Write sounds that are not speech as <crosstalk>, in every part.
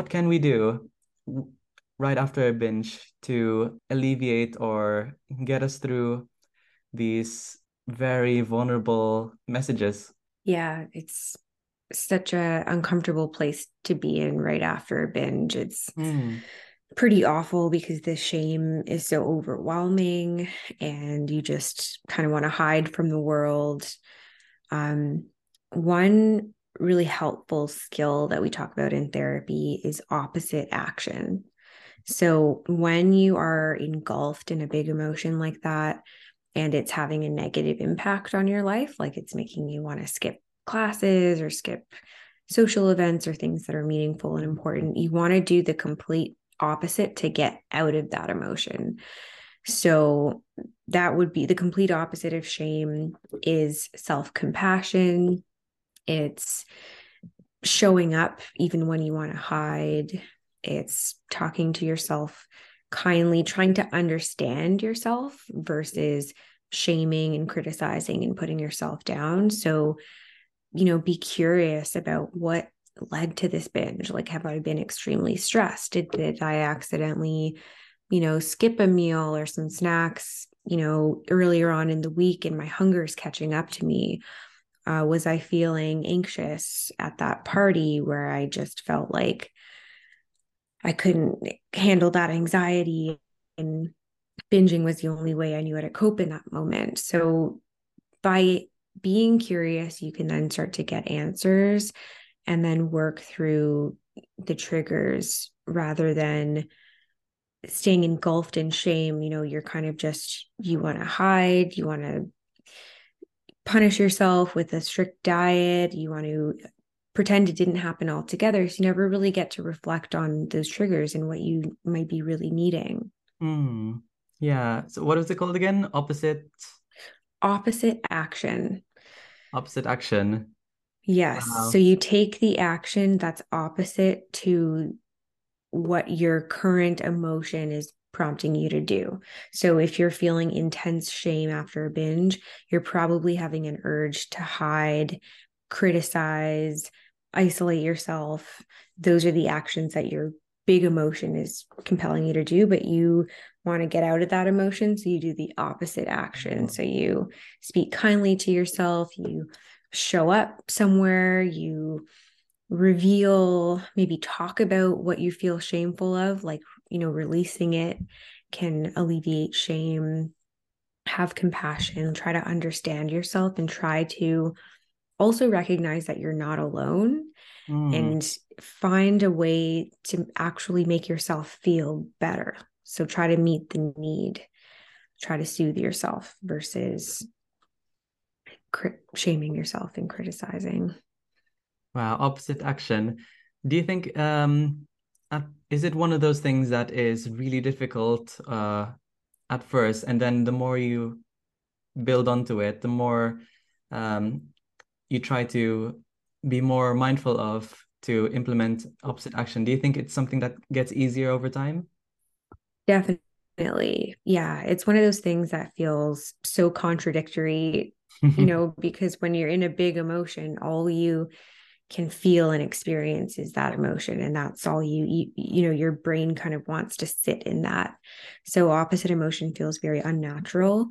what can we do right after a binge to alleviate or get us through these very vulnerable messages? Yeah, it's such a uncomfortable place to be in right after a binge. It's mm. pretty awful because the shame is so overwhelming and you just kind of want to hide from the world. Um, one really helpful skill that we talk about in therapy is opposite action. So when you are engulfed in a big emotion like that, and it's having a negative impact on your life, like it's making you want to skip classes or skip social events or things that are meaningful and important, you want to do the complete opposite to get out of that emotion. So that would be the complete opposite of shame is self-compassion. It's showing up even when you want to hide. It's talking to yourself kindly, trying to understand yourself versus shaming and criticizing and putting yourself down. So, you know, be curious about what led to this binge. Like, have I been extremely stressed? Did, did I accidentally, you know, skip a meal or some snacks, you know, earlier on in the week and my hunger is catching up to me? Uh, was I feeling anxious at that party where I just felt like I couldn't handle that anxiety and binging was the only way I knew how to cope in that moment. So by being curious, you can then start to get answers and then work through the triggers rather than staying engulfed in shame. You know, you're kind of just, you want to hide, you want to punish yourself with a strict diet, you want to pretend it didn't happen altogether. So you never really get to reflect on those triggers and what you might be really needing. Mm. Yeah. So what is it called again? Opposite opposite action. Opposite action. Yes. Wow. So you take the action that's opposite to what your current emotion is prompting you to do. So if you're feeling intense shame after a binge, you're probably having an urge to hide, criticize, isolate yourself. Those are the actions that your big emotion is compelling you to do, but you want to get out of that emotion. So you do the opposite action. Mm-hmm. So you speak kindly to yourself, you show up somewhere, you reveal, maybe talk about what you feel shameful of, like, you know, releasing it can alleviate shame. Have compassion, try to understand yourself, and try to also recognize that you're not alone mm. and find a way to actually make yourself feel better. So try to meet the need, try to soothe yourself versus crit- shaming yourself and criticizing. Wow, opposite action. Do you think um uh, is it one of those things that is really difficult uh at first and then the more you build onto it, the more um you try to be more mindful of to implement opposite action? Do you think it's something that gets easier over time? Definitely. Yeah it's one of those things that feels so contradictory <laughs> you know because when you're in a big emotion all you can feel and experience is that emotion and that's all you, you you know your brain kind of wants to sit in that so opposite emotion feels very unnatural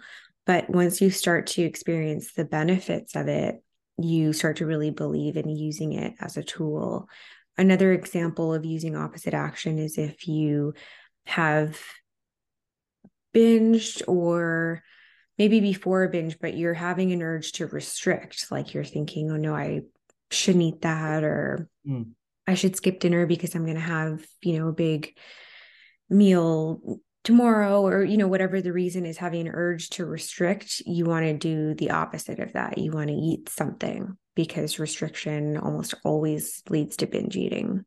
but once you start to experience the benefits of it you start to really believe in using it as a tool. Another example of using opposite action is if you have binged or maybe before a binge, but you're having an urge to restrict, like you're thinking, oh no, I shouldn't eat that, or mm. I should skip dinner because I'm going to have, you know, a big meal tomorrow or you know whatever the reason is having an urge to restrict you want to do the opposite of that you want to eat something because restriction almost always leads to binge eating